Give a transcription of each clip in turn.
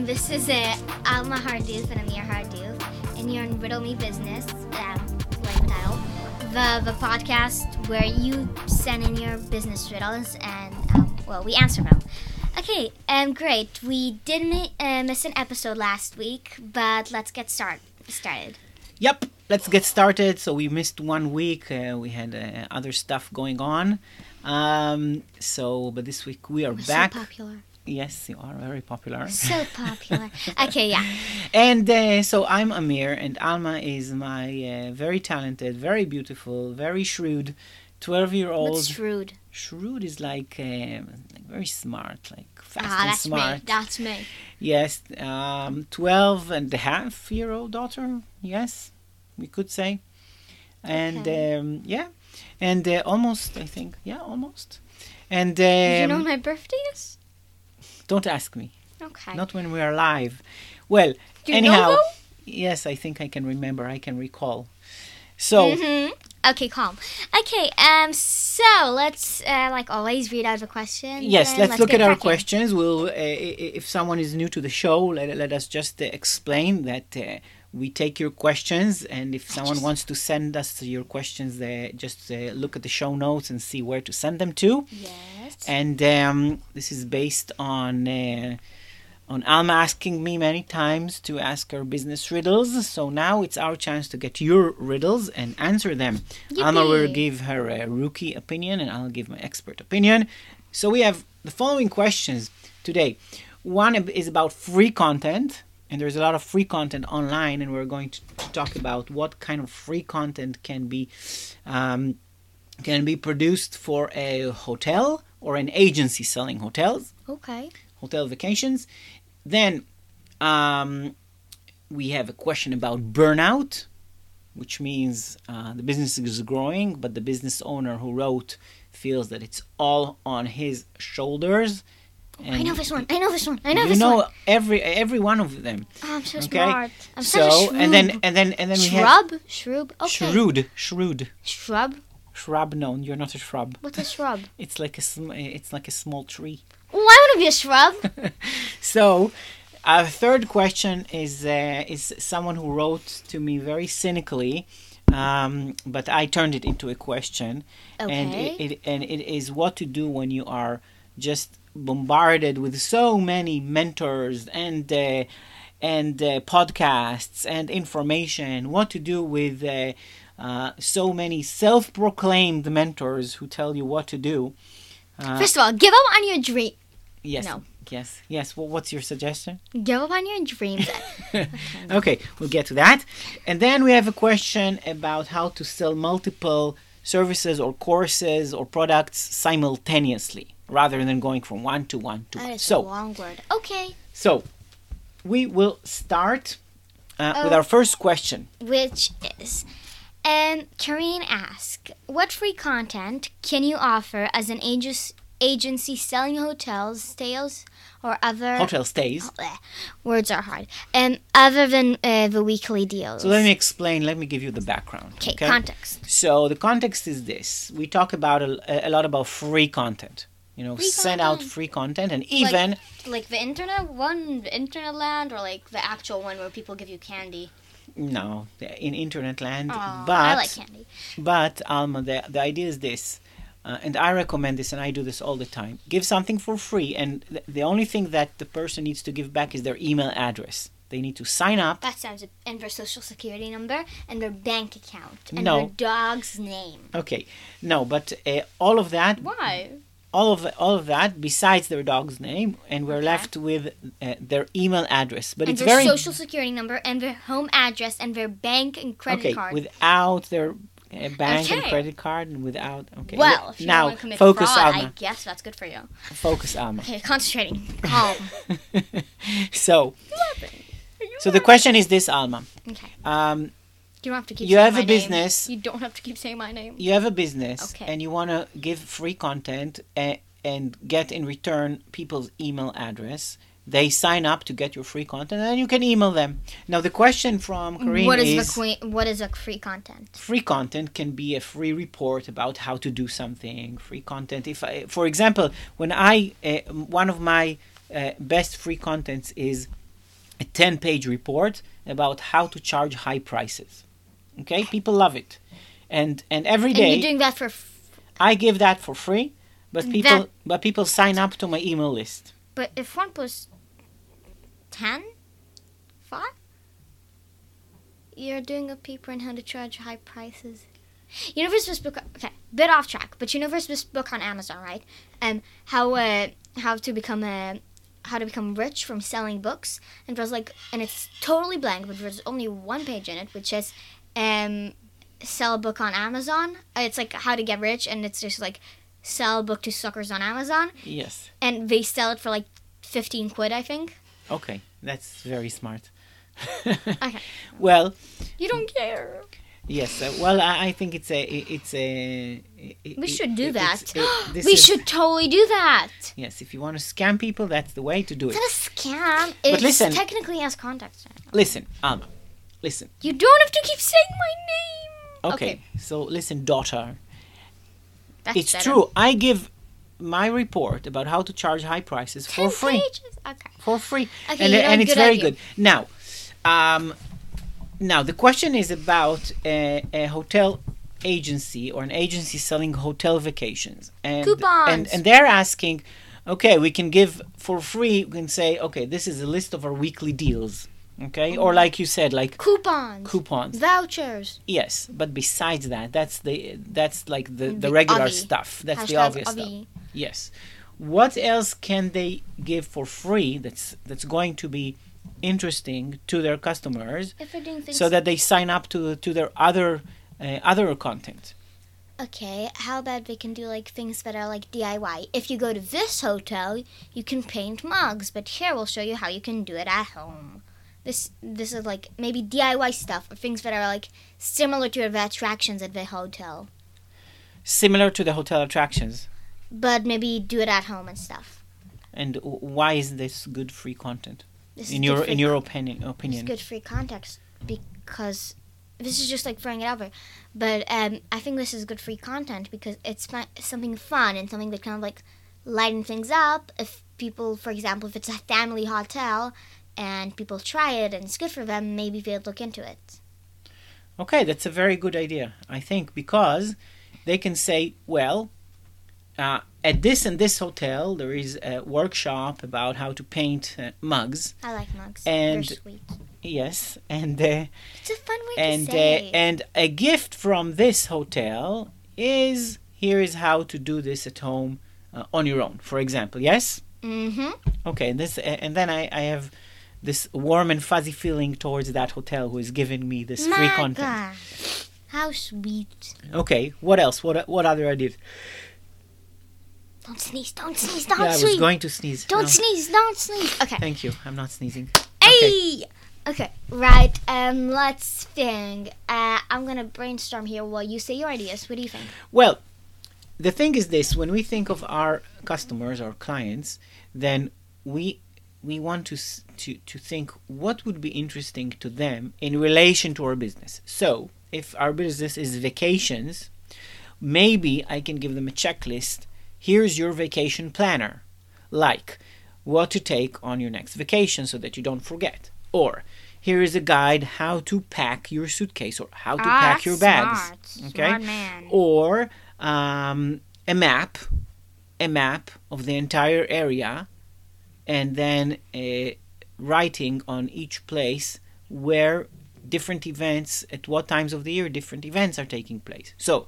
um, this is uh, Alma Hardoof and Amir Hardoof, and you're in Riddle Me Business, um, like the title, the the podcast where you send in your business riddles and um, well, we answer them. Okay, um, great. We didn't uh, miss an episode last week, but let's get start started. Yep, let's get started. So we missed one week. Uh, we had uh, other stuff going on. Um, so, but this week we are We're back. So popular. Yes, you are very popular. So popular. okay, yeah. And uh, so I'm Amir, and Alma is my uh, very talented, very beautiful, very shrewd 12 year old. What's shrewd? Shrewd is like, um, like very smart, like fast Ah, and that's smart. me. That's me. Yes, um, 12 and a half year old daughter, yes, we could say. And Okay. um, yeah, and uh, almost, I think, yeah, almost. And um, you know my birthday is? Don't ask me, Okay. not when we are live. Well, Do you anyhow, know yes, I think I can remember, I can recall. So, hmm Okay, calm. Okay, um, so let's, uh, like always, read out the question. Yes, and let's, look at our questions. We'll, uh, if someone is new to the show, let, let us just uh, explain that uh, we take your questions, and if someone wants to send us your questions, uh, just uh, look at the show notes and see where to send them to. Yes. And um, this is based on uh, on Alma asking me many times to ask her business riddles. So now it's our chance to get your riddles and answer them. Alma will give her a rookie opinion, and I'll give my expert opinion. So we have the following questions today. One is about free content, and there's a lot of free content online, and we're going to, talk about what kind of free content can be um, can be produced for a hotel or an agency selling hotels, okay. hotel vacations. Then um, we have a question about burnout, which means uh, the business is growing, but the business owner who wrote feels that it's all on his shoulders. I know this one. I know this one. I know this one. you this know one. every every one of them. Oh, I'm so okay. smart. I'm so such a and then and then and then we shrub. Shrub. Okay. shrewd, shrewd, Shrub. shrub. No, you're not a shrub. What's a shrub? It's like a sm- it's like a small tree. Well, I want to be a shrub. So, our third question is uh, is someone who wrote to me very cynically, um, but I turned it into a question, and it, it and it is what to do when you are just bombarded with so many mentors and uh, and uh, podcasts and information. What to do with uh, uh, so many self-proclaimed mentors who tell you what to do. Uh, First of all, give up on your dream. yes, no. yes, yes. Well, what's your suggestion? Give up on your dreams. okay, we'll get to that. And then we have a question about how to sell multiple services or courses or products simultaneously rather than going from one to one to that one. is a So, long word. Okay. so we will start uh, with Oh. our first question. Which is, um, Karine asked, what free content can you offer as an agency agency selling hotels, stays, or other Hotel stays. Bleh, words are hard. Um, other than uh, the weekly deals. So let me explain, let me give you the background. Okay, context. So the context is this. We talk about a, a lot about free content. You know, Free send out free content and even Like the internet one, the internet land, or like the actual one where people give you candy. no, in internet land, Aw, but I like candy. But Alma, the, the idea is this, uh, and I recommend this, and I do this all the time. Give something for free, and th- the only thing that the person needs to give back is their email address. They need to sign up. That sounds and their social security number and their bank account and No. their dog's name. Okay, no, but uh, all of that, Why? All of all of that, besides their dog's name, and we're Okay. left with uh, their email address. But and it's their very social security number and their home address and their bank and credit okay card. without their uh, bank and credit card, and without. Okay, well, if you now want to focus, fraud, I Alma. guess that's good for you. Focus, Alma. Okay, concentrating. Calm. so, so the question is this, Alma. Okay. Um, You don't have to keep You saying have my a name. business. You don't have to keep saying my name. you have a business Okay. and you want to give free content and, and get in return people's email address they sign up to get your free content and then you can email them now the question from Corinne What is, is the queen? What is a free content? free content can be a free report about how to do something free content if I, for example when i uh, one of my uh, best free contents is a 10 page report about how to charge high prices. Okay, people love it. And and every And you're doing that for. F- I give that for free, but people That- but people sign up to my email list. but if one plus 10? 5? You're doing a paper on how to charge high prices. You know, there's this book. Okay, bit off track, but know, book on Amazon, right? Um, how uh, how to become a how to become rich from selling books, and there's like, and it's totally blank, but there's only one page in it, which says, um, sell a book on Amazon. Uh, It's like how to get rich, and it's just like sell a book to suckers on Amazon, Yes. and they sell it for like fifteen quid, I think. Okay, that's very smart. Okay. Well, You don't care. yes. Uh, well, I, I think it's a it's a. it- We should do it- that. it- we is- should totally do that. Yes, if you want to scam people, that's the way to do it. It's not a scam. It's listen- technically has context. Listen, Alma. Listen. You don't have to keep saying my name. Okay. So listen, daughter. That's it's better. true. I give my report about how to charge high prices for Ten free. pages. Okay. For free. Okay, and and it's very idea. good. Now, um, now the question is about a, a hotel agency or an agency selling hotel vacations and Coupons. and and they're asking okay we can give for free we can say okay this is a list of our weekly deals okay or like you said like Coupons. coupons Vouchers. Yes, but besides that, that's the that's like the, the The regular stuff. That's the Hashtag obvious stuff. Yes. What else can they give for free that's that's going to be interesting to their customers If doing so that they sign up to to their other uh, other content? Okay, how about they can do like things that are like DIY? If you go to this hotel, you can paint mugs, but here we'll show you how you can do it at home. This this is like maybe DIY stuff or things that are like similar to the attractions at the hotel, Similar to the hotel attractions. but maybe do it at home and stuff. And why is this good free content This in is your good free in your con- opinion It's opinion? good free context because this is just like throwing it over. But um, I think this is good free content because it's something fun and something that kind of like lighten things up. If people, for example, if it's a family hotel and people try it and it's good for them, maybe they'd look into it. Okay, that's a very good idea, I think, because they can say, well, uh, at this and this hotel, there is a workshop about how to paint uh, mugs. I like mugs. And- They're sweet. Yes, and uh, It's a fun way and to uh, say. and a gift from this hotel is here is how to do this at home uh, on your own. For example, yes. mm-hmm. Okay, this uh, and then I, I have this warm and fuzzy feeling towards that hotel who is giving me this free content. Maga. How sweet. Okay, what else? What what other ideas? Don't sneeze. Don't sneeze. Don't yeah, I was going to sneeze. Don't No. sneeze. Don't sneeze. Okay. Thank you. I'm not sneezing. Okay. Hey. Okay. Right. Um. Let's think. Uh. I'm gonna brainstorm here while you say your ideas. What do you think? Well, the thing is this: when we think of our customers, our clients, then we we want to to to think what would be interesting to them in relation to our business. So, if our business is vacations, maybe I can give them a checklist. Here's your vacation planner, like what to take on your next vacation so that you don't forget, or here is a guide how to pack your suitcase or how to Ah, pack your bags. Okay, man. or um, a map, a map of the entire area, and then a writing on each place where different events, at what times of the year different events are taking place. So,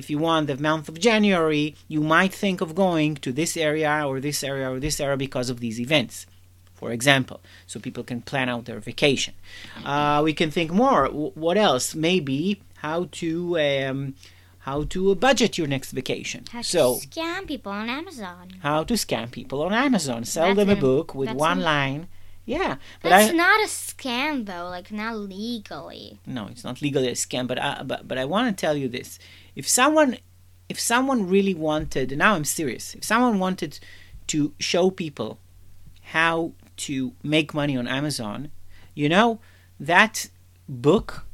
if you want the month of January, you might think of going to this area or this area or this area because of these events. For example, so people can plan out their vacation. Uh, we can think more. W- what else? Maybe how to um, how to budget your next vacation. How to so scam people on Amazon. how to scam people on Amazon. Sell That's them a book with one line. Yeah, but That's I not a scam though. Like not legally. no, it's not legally a scam. But I, but but I want to tell you this: if someone if someone really wanted, now I'm serious. If someone wanted to show people how to make money on Amazon, you know that book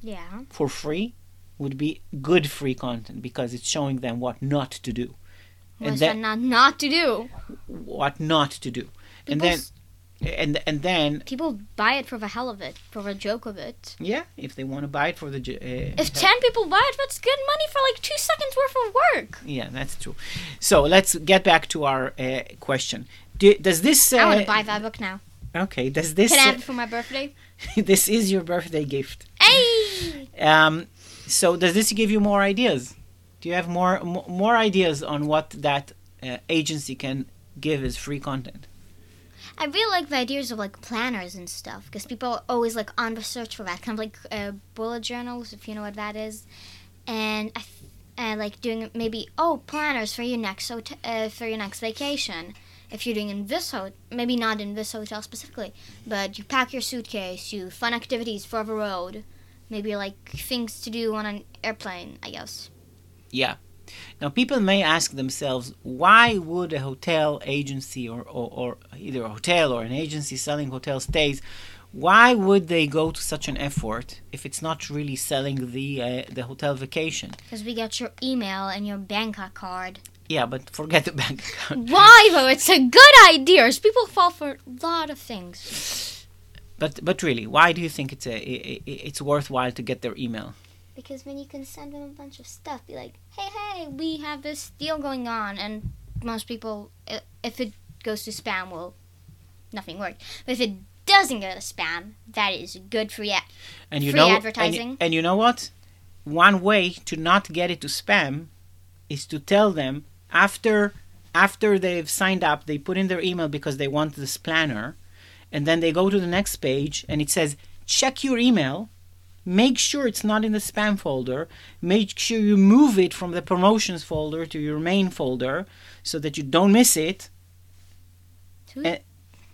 Yeah. for free would be good free content because it's showing them what not to do and What's then that not not to do? what not to do and then and and then People buy it for the hell of it, for the joke of it. yeah, if they want to buy it for the uh, If 10 people buy it, that's good money for like two seconds worth of work. yeah, that's true. So let's get back to our uh, question. Do, does this? Uh, I want to buy that book now. Okay. Does this? Can I uh, have it for my birthday? this is your birthday gift. Hey! Um, so does this give you more ideas? Do you have more mo- more ideas on what that uh, agency can give as free content? I really like the ideas of like planners and stuff because people are always like on the search for that kind of like uh, bullet journals, if you know what that is, and I uh, like doing maybe oh planners for your next hot- uh, for your next vacation. If you're doing in this hotel, maybe not in this hotel specifically, but you pack your suitcase, you fun activities for the road, maybe like things to do on an airplane, I guess. Yeah. Now, people may ask themselves, why would a hotel agency or, or, or either a hotel or an agency selling hotel stays, why would they go to such an effort if it's not really selling the uh, the hotel vacation? Because we get your email and your Bangkok card. Yeah, but forget the bank account. Why though? It's a good idea. People fall for a lot of things. But but really, why do you think it's a i- i- it's worthwhile to get their email? Because then you can send them a bunch of stuff. Be like, hey, hey, we have this deal going on, and most people, if it goes to spam, well, nothing worked. But if it doesn't go to spam, that is good for you. And you Free know, and- advertising. And, you know what? One way to not get it to spam is to tell them after after they've signed up, they put in their email because they want this planner, and then they go to the next page and it says check your email. Make sure it's not in the spam folder. Make sure you move it from the promotions folder to your main folder so that you don't miss it. And,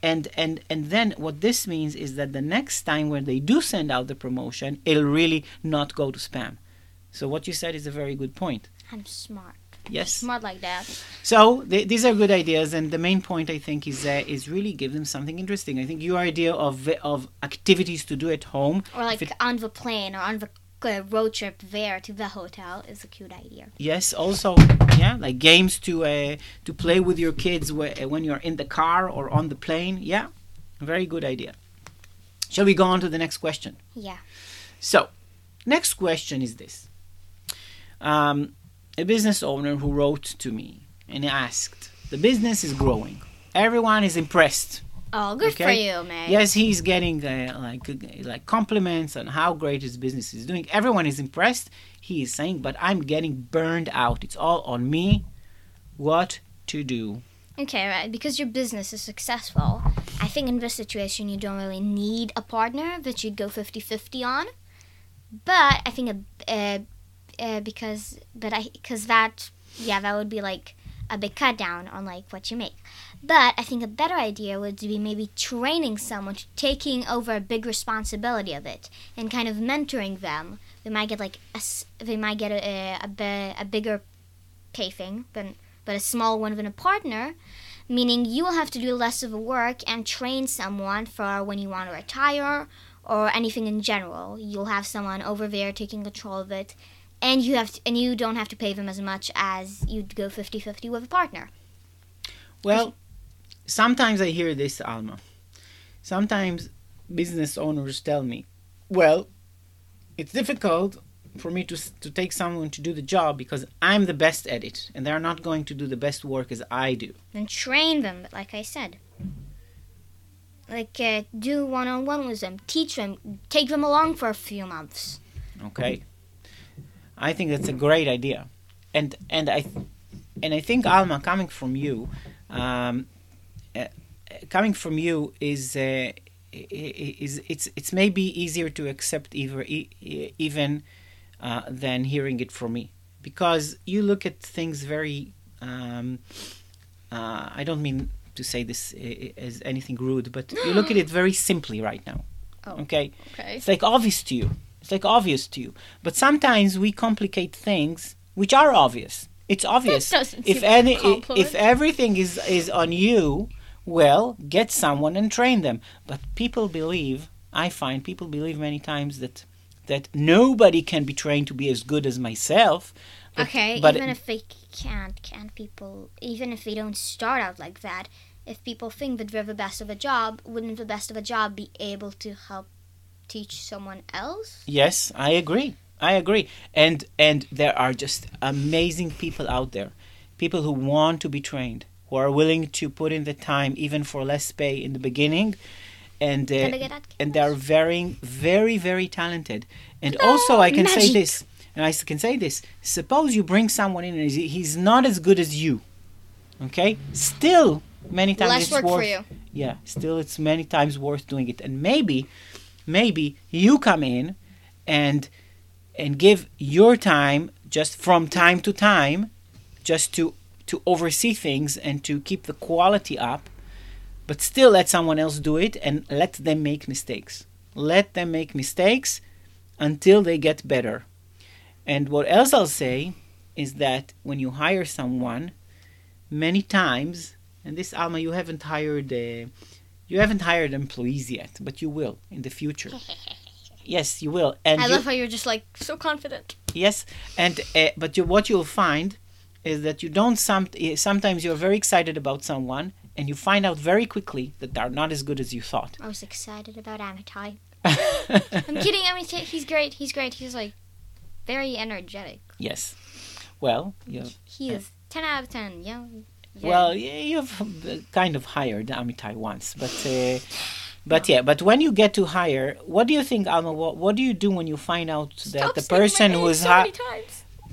and and and then what this means is that the next time when they do send out the promotion, it'll really not go to spam. So what you said is a very good point. I'm smart. Yes. Smart like that. So th- these are good ideas, and the main point I think is uh, is really give them something interesting. I think your idea of of activities to do at home, Or like it- on the plane or on the uh, road trip there to the hotel is a cute idea. yes. Also, yeah, like games to uh, to play with your kids wh- when you're in the car or on the plane. Yeah, very good idea. Shall we go on to the next question? Yeah. So, next question is this. Um, a business owner who wrote to me and asked, The business is growing. Everyone is impressed. Oh, good for you, man. Yes, he's getting uh, like uh, like compliments on how great his business is doing. Everyone is impressed. He is saying, but I'm getting burned out. It's all on me. What to do? Okay, right. Because your business is successful, I think in this situation you don't really need a partner that you'd go 50 50 on. But I think a, uh, uh, because, but I, because that, yeah, that would be like a big cut down on like what you make. But I think a better idea would be maybe training someone to taking over a big responsibility of it and kind of mentoring them. They might get like a, they might get a, a, a bigger pay thing, but but a small one than a partner, meaning you will have to do less of the work and train someone for when you want to retire or anything in general. You'll have someone over there taking control of it, and you have to, and you don't have to pay them as much as you'd go 50-50 with a partner. Well, sometimes I hear this, Alma. Sometimes business owners tell me, well, it's difficult for me to, to take someone to do the job because I'm the best at it and they're not going to do the best work as I do. And train them, but like I said. Like uh, do one-on-one with them, teach them, take them along for a few months. Okay. I think that's a great idea. And and I and I think Alma coming from you um, uh, coming from you is uh, is it's it's maybe easier to accept either, even uh, than hearing it from me because you look at things very um, uh, I don't mean to say this i- as anything rude but you look at it very simply right now Oh. okay Okay. it's like obvious to you it's like obvious to you. But sometimes we complicate things which are obvious. It's obvious. if any like a i- compliment. if everything is is on you well get someone and train them. But people believe i find people believe many times that that nobody can be trained to be as good as myself. But, okay, but even if they can't, can't people, even if they don't start out like that, if people think that they're the best of a job, wouldn't the best of a job be able to help teach someone else? Yes, I agree. I agree. And and there are just amazing people out there. People who want to be trained, who are willing to put in the time even for less pay in the beginning. And uh, and they're very very very talented. And also I can say this, and I can say this. Suppose you bring someone in and he's- not as good as you. Okay? Still many times Less it's work for you. yeah still it's many times worth doing it and maybe maybe you come in and and give your time just from time to time just to to oversee things and to keep the quality up but still let someone else do it and let them make mistakes. Let them make mistakes until they get better. And what else i'll say is that when you hire someone many times and this alma you haven't hired uh, you haven't hired employees yet but you will in the future yes you will and I you- love how you're just like so confident. Yes, and uh, but you, what you'll find is that you don't some eh, sometimes you're very excited about someone and you find out very quickly that they're not as good as you thought. I was excited about Amitai. I'm kidding, Amitai. He's great. He's great. He's like very energetic. yes. Well, you He is 10 out of 10. Yeah. Yeah. well you've kind of hired Amitai once, but uh, but yeah, but when you get to hire, what do you think, Alma? What, what do you do when you find out that the person who is so hi-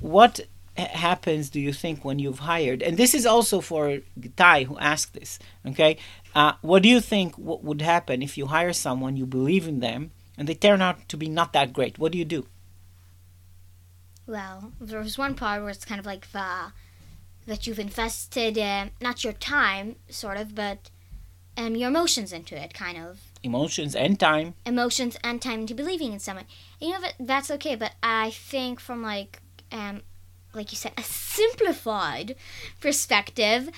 what happens do you think when you've hired and this is also for Ty who asked this okay uh, what do you think what would happen if you hire someone you believe in them and they turn out to be not that great what do you do Well, there was one part where it's kind of like the that you've invested uh, not your time, sort of, but um, your emotions into it, kind of emotions and time emotions and time into believing in someone. You know that that's okay, but I think from like um like you said, a simplified perspective,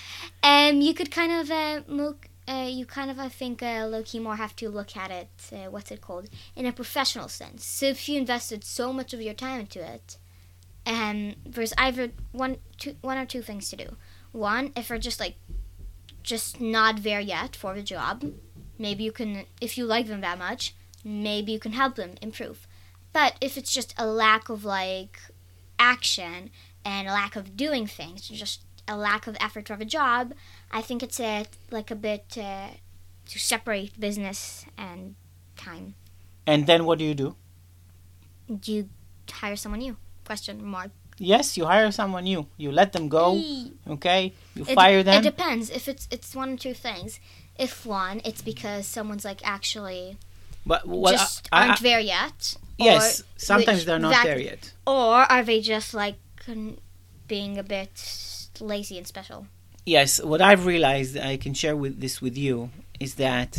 um, you could kind of uh, look. Uh, you kind of, I think, uh, low key more have to look at it. Uh, what's it called? In a professional sense. So if you invested so much of your time into it, um, there's either one, two, one or two things to do. One, if you're just like, just not there yet for the job, maybe you can, if you like them that much, maybe you can help them improve. But if it's just a lack of like action and a lack of doing things, just a lack of effort for the job, I think it's a, like a bit uh, to separate business and time. and then what do you do Do you hire someone new? Question mark. yes you hire someone new you let them go okay you It, fire them. it depends. If it's it's one or two things. If one, it's because someone's like actually but what just I- I- aren't there yet. yes sometimes which- they're not that- there yet Or are they just like being a bit lazy and special? Yes, what I've realized, I can share with this with you, is that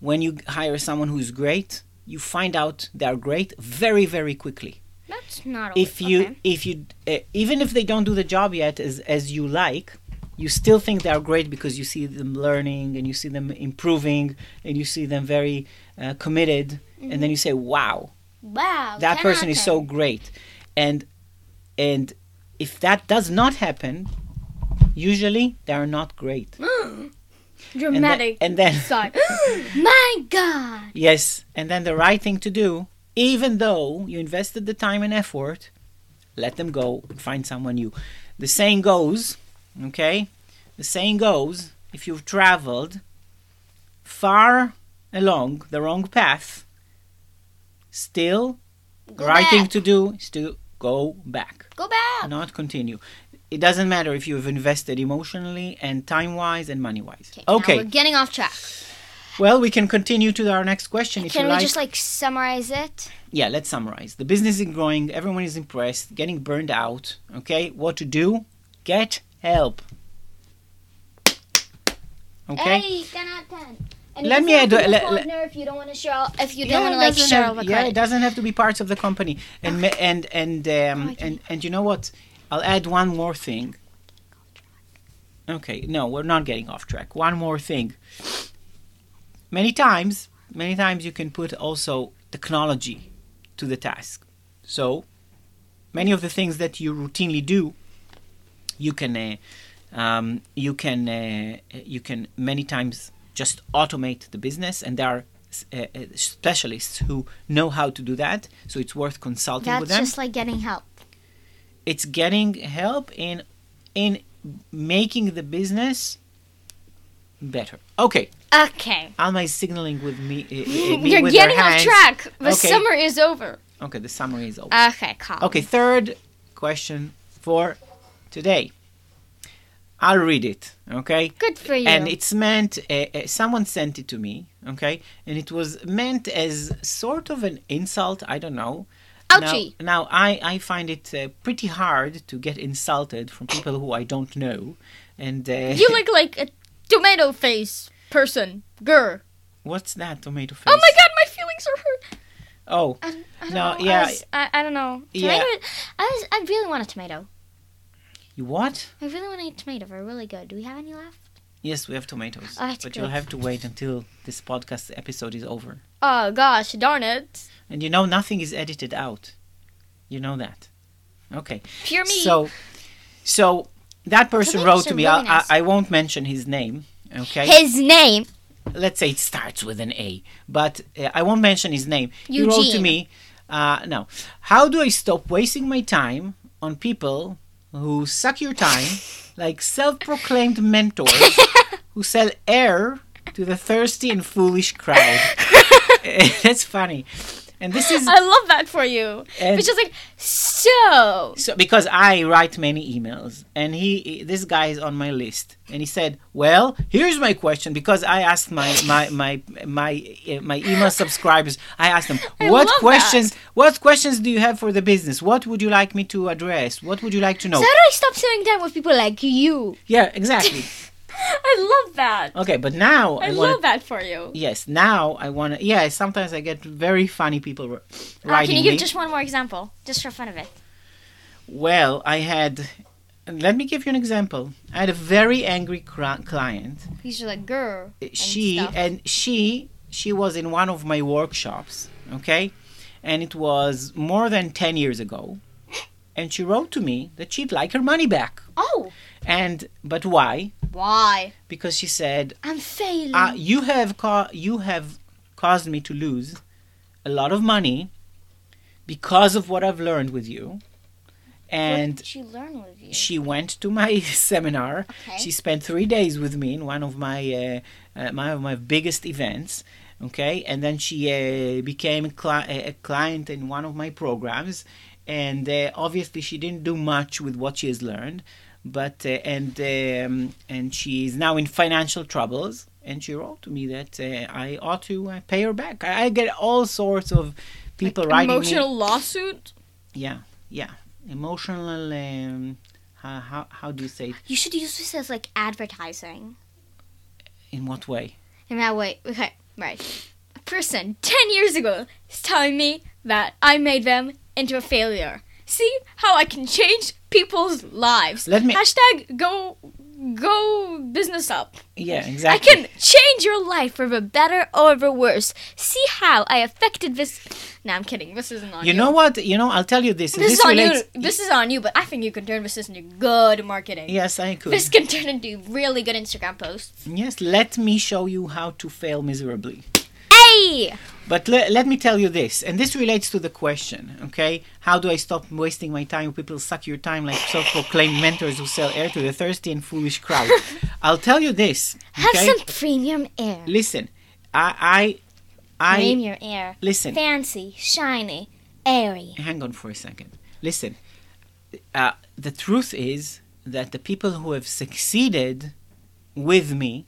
when you hire someone who's great, you find out they're great very, very quickly. That's not If you, okay. if you, uh, even if they don't do the job yet as as you like, you still think they're great because you see them learning and you see them improving and you see them very uh, committed, and then you say, "Wow, Wow, that person is so great," and and if that does not happen, usually they are not great. And then- dramatic. and then. My God. Yes, and then the right thing to do, even though you invested the time and effort, let them go and find someone new. The saying goes, okay? The saying goes, if you've traveled far along the wrong path, still the Go right thing back. to do is to go back, Go back. not continue. It doesn't matter if you've invested emotionally and time wise and money wise. Okay. Okay. we're getting off track. Well, we can continue to our next question if Can we like. just like summarize it? yeah, let's summarize. The business is growing, everyone is impressed, getting burned out. Okay, what to do? Get help. Okay. Hey, 10 out of 10. And Let me add- let- partner if you don't want to share, if you Yeah, don't want it to like share have- all the yeah, it doesn't have to be parts of the company. And ma- and and um, Oh, and and you know what? I'll add one more thing. Okay, no, we're not getting off track. One more thing. Many times, many times you can put also technology to the task. So, many of the things that you routinely do, you can uh, Um, you can uh, you can many times just automate the business, and there are uh, uh, specialists who know how to do that. So it's worth consulting That's with them. That's just like getting help. it's getting help in in making the business better. Okay, Okay. Am I signaling with me. uh, uh, me You're with getting off track. The Okay. summer is over. Okay, the summer is over. Okay, calm. Okay, third question for today. I'll read it. Okay. Good for you. And it's meant. Uh, uh, someone sent it to me. Okay, and it was meant as sort of an insult. I don't know. Ouchie. Now, now I, I find it uh, pretty hard to get insulted from people who I don't know, and uh, You look like a tomato face person. Grr. what's that tomato face? Oh my god, my feelings are hurt. Oh, I, I No, know. yeah. I, was, I, I don't know. Yeah. I was. I really want a tomato. you what? I really want to eat tomato. They're really good. Do we have any left? Yes, we have tomatoes, Oh, that's but good. you'll have to wait until this podcast episode is over. Oh gosh, darn it. And you know nothing is edited out. You know that. Okay. Pure me. So so that person Tomatoes wrote to me. really nice. I I won't mention his name. Okay. his name. Let's say it starts with an A, but uh, I won't mention his name. He wrote to me. Uh, no. How do I stop wasting my time on people who suck your time, like self-proclaimed mentors who sell air to the thirsty and foolish crowd? That's funny. And this is I love that for you. It's just like so. So because I write many emails, and he, this guy is on my list, and he said, "Well, here's my question." Because I asked my my my my uh, my email subscribers, I asked them, I "What questions? What questions do you have for the business? What would you like me to address? What would you like to know?" So how do I stop spending time with people like you? yeah, exactly. I love that. Okay, but now I I, want. love that for you. Yes, now I want to. Yeah, sometimes I get very funny people r- Uh, writing can you give me. just one more example, just for fun of it? Well, I had. Let me give you an example. I had a very angry cra- client. Are like girl. she and she she was in one of my workshops okay and it was more than 10 years ago and she wrote to me that she'd like her money back Oh, and but why why? because she said I'm failing. uh, you have ca- you have caused me to lose a lot of money because of what i've learned with you what and did she learn with you? she went to my seminar. Okay. She spent three days with me in one of my uh, uh, my of my biggest events. Okay, and then she uh, became a, cli- a client in one of my programs, and uh, obviously she didn't do much with what she has learned, but uh, and um, and she is now in financial troubles. And she wrote to me that uh, I ought to uh, pay her back. I, I get all sorts of people writing me. Emotional lawsuit. Yeah, yeah. Emotional. Um, how, how how do you say it? You should use this as like advertising. In what way? In that way, okay, right. A person ten years ago is telling me that I made them into a failure. See how I can change people's lives. Let me- hashtag go go business up. Yeah, exactly. I can change your life for the better or the worse. See how I affected this. No, I'm kidding. This isn't on you. You know what? You know, I'll tell you this. and this, is on relates. you. This is on you. But I think you can turn this into good marketing. Yes, I could. This can turn into really good Instagram posts. Yes, let me show you how to fail miserably. Hey! But le- let me tell you this, and this relates to the question, okay? How do I stop wasting my time? People suck your time like self-proclaimed mentors who sell air to the thirsty and foolish crowd. I'll tell you this, Have some premium air. Listen, I, I, I premium air. listen. Fancy, shiny, airy. hang on for a second. Listen, uh, the truth is that the people who have succeeded with me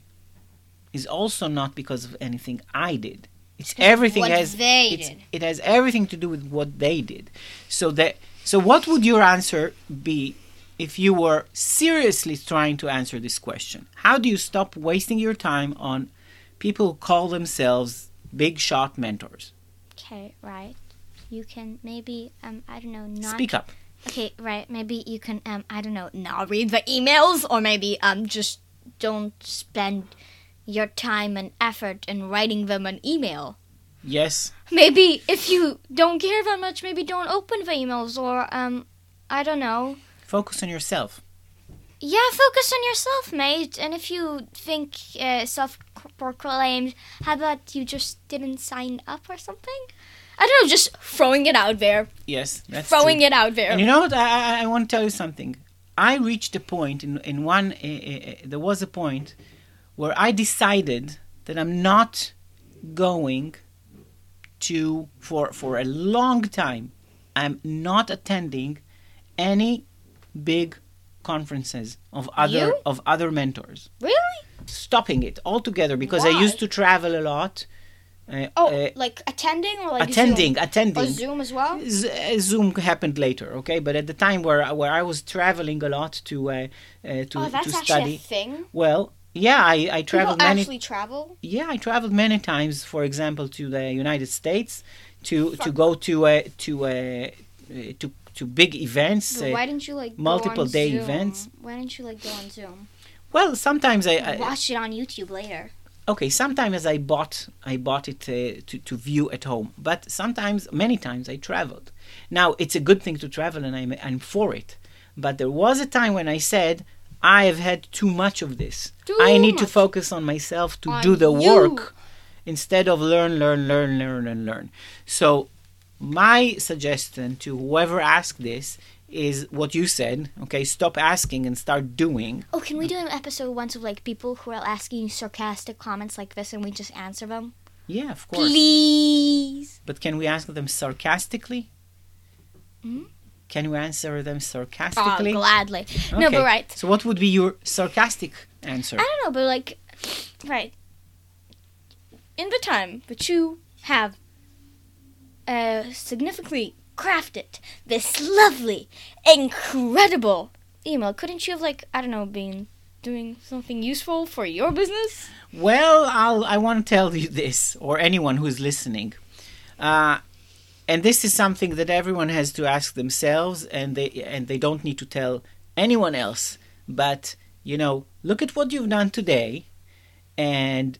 is also not because of anything I did. It's everything what has they it's- did. it has everything to do with what they did. So that so what would your answer be if you were seriously trying to answer this question? How do you stop wasting your time on people who call themselves big shot mentors? Okay, right. You can maybe um I don't know not Speak up. Okay, right. Maybe you can um I don't know not read the emails or maybe um just don't spend your time and effort in writing them an email. Yes. Maybe if you don't care that much, maybe don't open the emails or um I don't know. Focus on yourself. Yeah, focus on yourself, mate. And if you think uh, self-proclaimed, how about you just didn't sign up or something? I don't know, just throwing it out there. Yes, that's throwing true. it out there. And you know what? I, I, I want to tell you something. I reached a point in in one. Uh, uh, there was a point where I decided that I'm not going to for for a long time. I'm not attending any big conferences of other You? of other mentors. really? Stopping it altogether because I used to travel a lot. Uh, Oh, uh, like attending or like attending, Zoom? attending. Or Zoom as well? Z- uh, Zoom happened later, okay. But at the time where where I was traveling a lot to uh, uh, to oh, that's to study, thing. well, yeah, I, I traveled People many. actually travel. Yeah, I traveled many times. For example, to the United States, to to go to uh, to uh, uh, to to big events. But Uh, why didn't you like go multiple on day Zoom? events. Why didn't you like go on Zoom? well, sometimes I, I Watch it on YouTube later. okay. Sometimes I bought I bought it uh, to to view at home, but sometimes many times I traveled. Now it's a good thing to travel, and I'm I'm for it. But there was a time when I said I have had too much of this. Too I need to focus on myself to On do the you. work instead of learn, learn, learn, learn, and learn. So my suggestion to whoever asked this is what you said. Okay, stop asking and start doing. Oh, can we do an episode once of like people who are asking sarcastic comments like this and we just answer them? Yeah, of course. Please. But can we ask them sarcastically? Hmm? Can you answer them sarcastically? Oh, sarcastically? gladly. No, but right. So what would be your sarcastic answer? I don't know, but like, right. In the time that you have uh, significantly crafted this lovely, incredible email, couldn't you have like I don't know, been doing something useful for your business? Well, I'll, I want to tell you this, or anyone who's listening. Uh, and this is something that everyone has to ask themselves, and they and they don't need to tell anyone else. But you know, look at what you've done today, and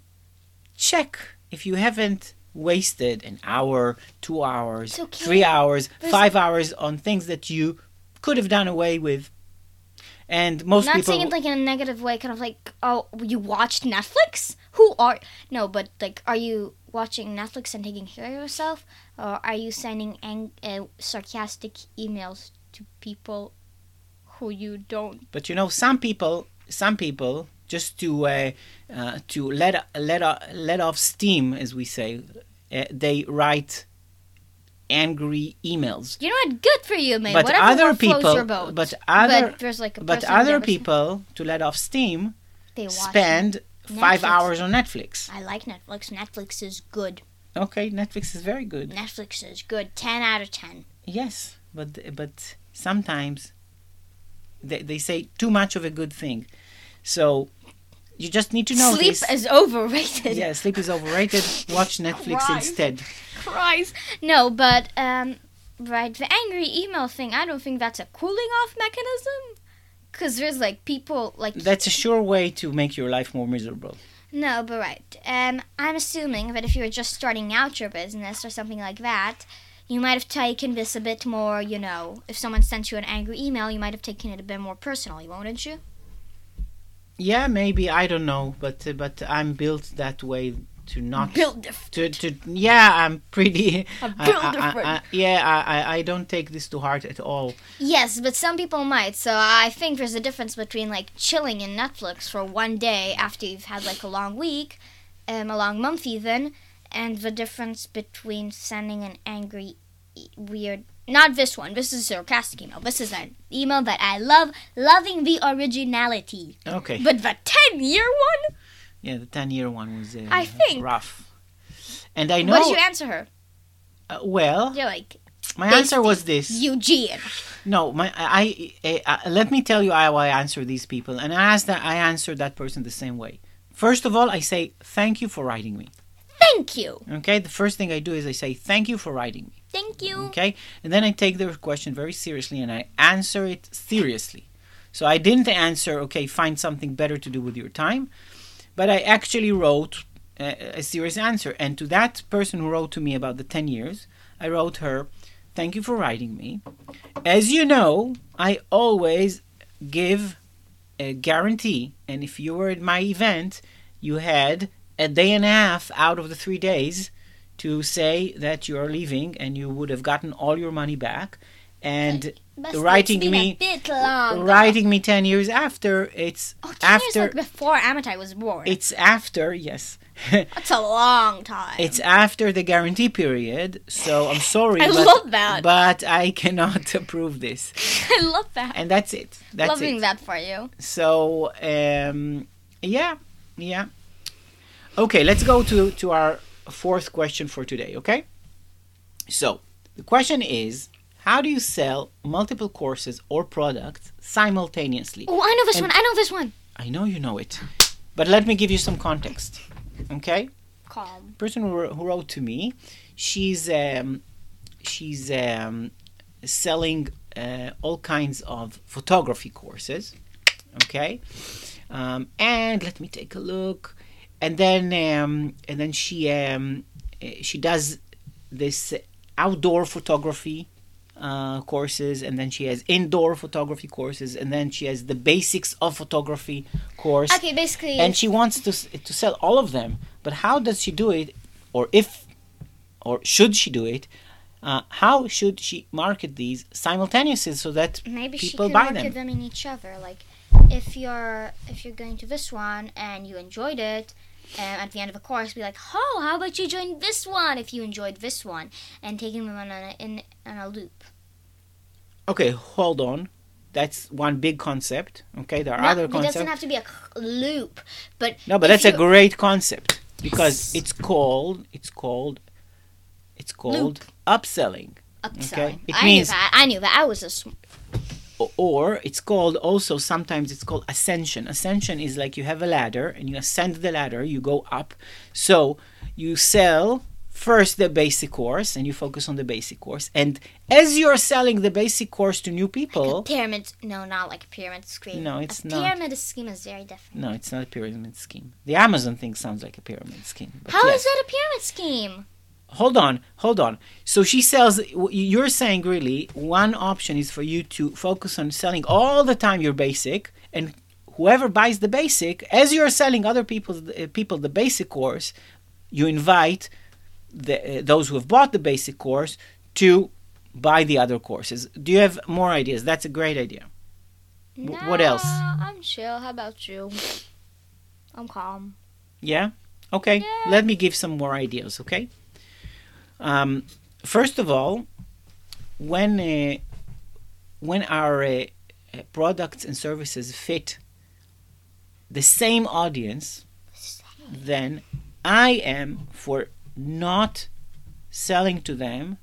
check if you haven't wasted an hour, two hours, okay. three hours, There's- five hours on things that you could have done away with. And most Not people saying it like in a negative way, kind of like, oh, you watched Netflix? Who are no, but like, are you watching Netflix and taking care of yourself, or are you sending ang- uh, sarcastic emails to people who you don't? But you know, some people, some people, just to uh, uh, to let let let off steam, as we say, uh, they write angry emails. You know what? Good for you, man. But Whatever other people- boat. but other- but there's like a But person on the other people, to let off steam, they watch spend five hours on Netflix. I like Netflix. Netflix is good. Okay, Netflix is very good. Netflix is good. Ten out of ten. Yes, but but sometimes they they say too much of a good thing, so you just need to know Sleep this. is overrated. yeah, sleep is overrated. Watch Netflix Christ. instead. Christ. No, but um, right, the angry email thing. I don't think that's a cooling off mechanism. Cause there's like people like That's a sure way to make your life more miserable. No, but right. Um, I'm assuming that if you were just starting out your business or something like that, you might have taken this a bit more. You know, if someone sent you an angry email, you might have taken it a bit more personally, wouldn't you? Yeah, maybe I don't know, but uh, but I'm built that way to not Build diff- to to yeah. I'm pretty. I- I- I- yeah, I, I don't take this to heart at all. Yes, but some people might. So I think there's a difference between like chilling in Netflix for one day after you've had like a long week, um, a long month even, and the difference between sending an angry, weird. Not this one. This is a sarcastic email. This is an email that I love, loving the originality. Okay. But the ten-year one. Yeah, the ten year one was uh, I think- rough. And I know. What did you answer her? uh, well, You're like my answer was this. Eugene. No, my I, I, I let me tell you how I answer these people, and I asked that I answer that person the same way. First of all, I say thank you for writing me. Thank you. Okay, the first thing I do is I say thank you for writing me. Thank you. Okay, and then I take their question very seriously and I answer it seriously. So I didn't answer, okay, find something better to do with your time, but I actually wrote a, a serious answer. And to that person who wrote to me about the 10 years, I wrote her, thank you for writing me. As you know, I always give a guarantee. And if you were at my event, you had a day and a half out of the three days to say that you are leaving, and you would have gotten all your money back. And But writing me, a bit long. writing me ten years after, it's Oh, 10 after. years like before Amitai was born. it's after yes. That's a long time. It's after the guarantee period, so I'm sorry, I but, love that. but I cannot approve this, I love that. and that's it. That's Loving it. that for you. So, um, yeah, yeah. Okay, let's go to to our fourth question for today. Okay, so the question is, how do you sell multiple courses or products simultaneously? Oh, I know this And- one. I know this one. I know you know it, but let me give you some context. Okay. Calm. person who, wrote to me, she's um, she's um, selling uh, all kinds of photography courses. Okay, um, and let me take a look, and then um, and then she um, eh, she does this outdoor photography uh, courses, and then she has indoor photography courses, and then she has the basics of photography course Okay, basically. and she wants to to sell all of them. But how does she do it, or if, or should she do it? Uh, how should she market these simultaneously so that maybe she people could buy market them? them in each other. Like, if you're if you're going to this one and you enjoyed it, and at the end of a course, be like, "Oh, how about you join this one if you enjoyed this one?" And taking them on a in on a loop. Okay, hold on. That's one big concept. Okay, there are No, other concepts. it doesn't have to be a loop, but No, but that's a great concept because it's called it's called it's called upselling, upselling. It I means- knew that. I knew that. I was a sm- or it's called also sometimes it's called ascension ascension is like you have a ladder and you ascend the ladder you go up so you sell first the basic course and you focus on the basic course and as you're selling the basic course to new people pyramid. No, not like a pyramid scheme. No, it's a not. pyramid scheme is very different. no it's not a pyramid scheme the amazon thing sounds like a pyramid scheme but How is yes. that a pyramid scheme? hold on hold on so she sells you're saying really one option is for you to focus on selling all the time your basic and whoever buys the basic as you're selling other people uh, people the basic course you invite the, uh, those who have bought the basic course to buy the other courses do you have more ideas that's a great idea W- what else? I'm chill. How about you? I'm calm. Yeah. Okay. Yeah. Let me give some more ideas. Okay. Um, first of all, when uh, when our uh, products and services fit the same audience, then I am for not selling to them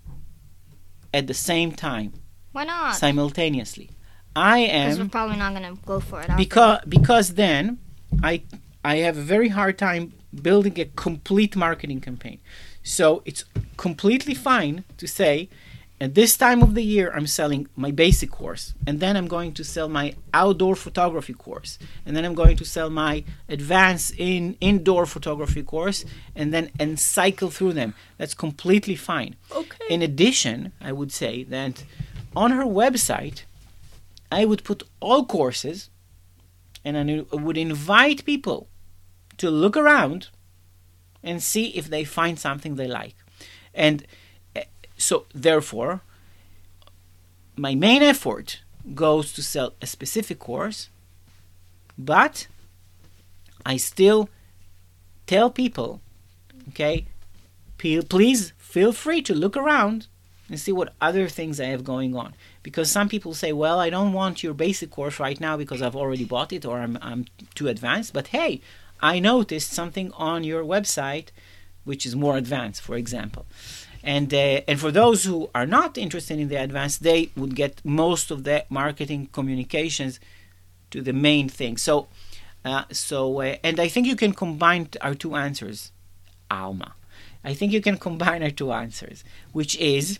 at the same time Why not? simultaneously. I am Because we're probably not gonna go for it. because because then I I have a very hard time building a complete marketing campaign. So it's completely fine to say at this time of the year I'm selling my basic course and then I'm going to sell my outdoor photography course and then I'm going to sell my advanced in indoor photography course and then and cycle through them. That's completely fine. Okay. In addition, I would say that on her website I would put all courses and I would invite people to look around and see if they find something they like. And so, therefore, my main effort goes to sell a specific course, but I still tell people, okay, please feel free to look around and see what other things I have going on. Because some people say, well, I don't want your basic course right now because I've already bought it or I'm, I'm too advanced. But hey, I noticed something on your website which is more advanced, for example. And, uh, and for those who are not interested in the advanced, they would get most of the marketing communications to the main thing. So, uh, so uh, and I think you can combine our two answers, Alma. I think you can combine our two answers, which is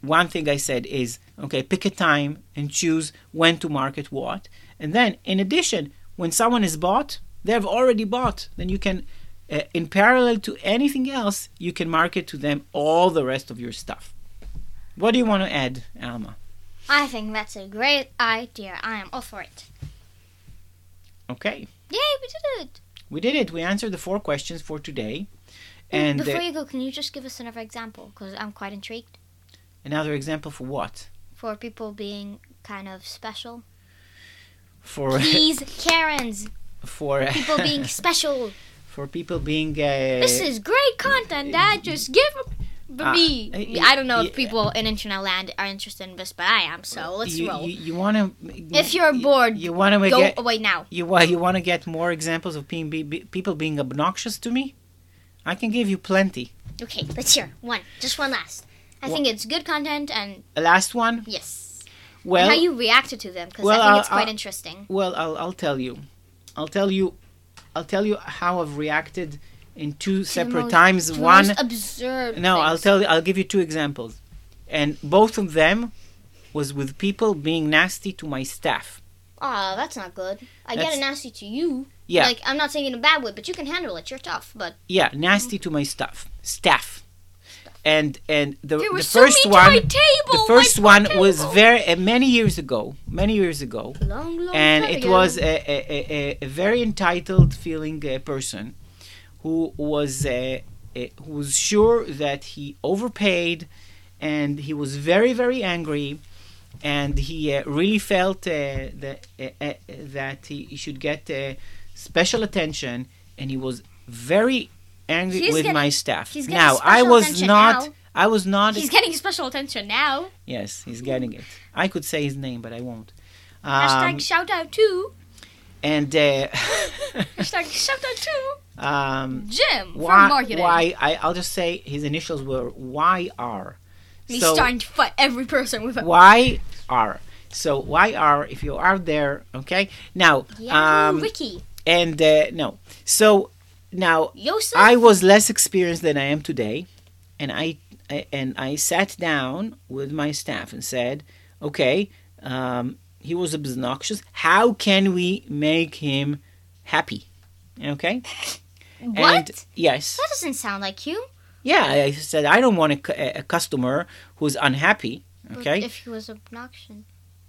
one thing I said is okay, pick a time and choose when to market what. And then, in addition, when someone is bought, they have already bought, then you can, uh, in parallel to anything else, you can market to them all the rest of your stuff. What do you want to add, Alma? I think that's a great idea. I am all for it. Okay. Yay, we did it! We did it. We answered the four questions for today. And Before uh, you go, can you just give us another example? Because I'm quite intrigued. another example for what? For people being kind of special. For Please, Karens! for People being special. For people being uh, This is great content, Dad. Just give Uh, me. uh, I don't know if people in internet land are interested in this, but I am. So let's you, roll. You, you want to If you're bored, you want to Go get away now. you wa- you want to get more examples of being, be, be- people being obnoxious to me? I can give you plenty. Okay, let's hear one. Just one last. I think it's good content, and A last one. yes, Well, and how you reacted to them, because well, I think I'll- it's quite I'll- interesting. Well, I'll, I'll tell you. I'll tell you. I'll tell you how I've reacted in two separate times. One, absurd. no, I'll tell you. I'll give you two examples, and both of them was with people being nasty to my staff. Oh, that's not good. I get That's- it nasty to you. Yeah, Like I'm not saying in a bad way, but you can handle it. You're tough, but yeah, nasty to my staff. Staff. And and the, the first mean one, table. the first one was very uh, many years ago. Many years ago. long, long and it ago. was a, a, a, a- very entitled feeling uh, person who was uh, uh, who was sure that he overpaid and he was very very angry and he uh, really felt uh, that that he, he should get uh, special attention and he was very angry He's with getting- my staff now i was not now. i was not He's getting special attention now. yes he's getting it i could say his name but i won't Hashtag um, shout out to. and uh, Hashtag shout out to um, Jim from why, marketing. why I, I'll just say his initials were YR. He's so starting to fight every person with a YR. So YR, if you're there, okay. Now, Yahoo um, Wiki. and uh, no, so now Yosef. I was less experienced than I am today, and I, I and I sat down with my staff and said, okay, um, he was obnoxious. How can we make him happy? Okay. what? And yes. that doesn't sound like you. Yeah, I said I don't want a, a customer who's unhappy. But Okay, if he was obnoxious,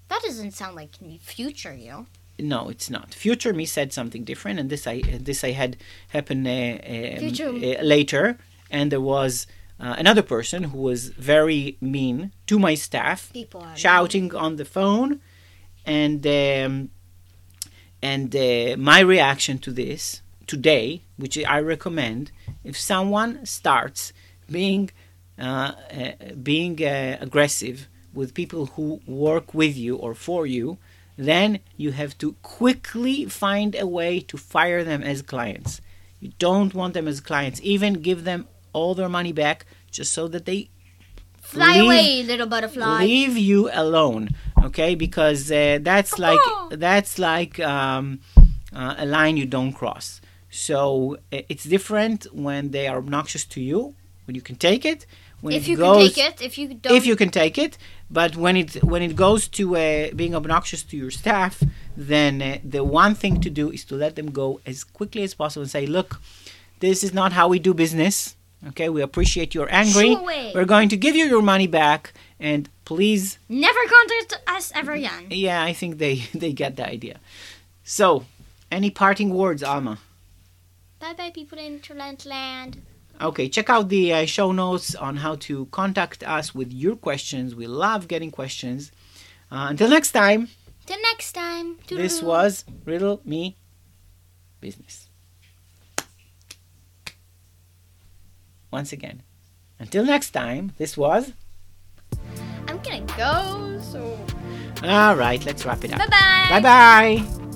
that doesn't sound like future you. No, it's not. Future me said something different, and this I this I had happen uh, um, uh, later, and there was uh, another person who was very mean to my staff, shouting on the phone, and um, and uh, my reaction to this today, which I recommend, if someone starts being uh, uh, being uh, aggressive with people who work with you or for you, then you have to quickly find a way to fire them as clients. You don't want them as clients. Even give them all their money back just so that they Fly leave- away, little butterfly. leave you alone okay because uh, that's like that's like um, uh, a line you don't cross so uh, it's different when they are obnoxious to you when you can take it when if you goes can take it, if you don't, if you can take it but when it when it goes to uh, being obnoxious to your staff then uh, the one thing to do is to let them go as quickly as possible and say look this is not how we do business okay we appreciate you're angry away. we're going to give you your money back and please never contact us ever again. yeah i think they they get the idea so any parting words alma Bye bye, people in Internet land. Okay check out the uh, show notes on how to contact us with your questions. We love getting questions. Uh, until next time. Till next time. this was riddle me business. Once again until next time this was I'm gonna go. So. All right let's wrap it up. Bye bye. bye bye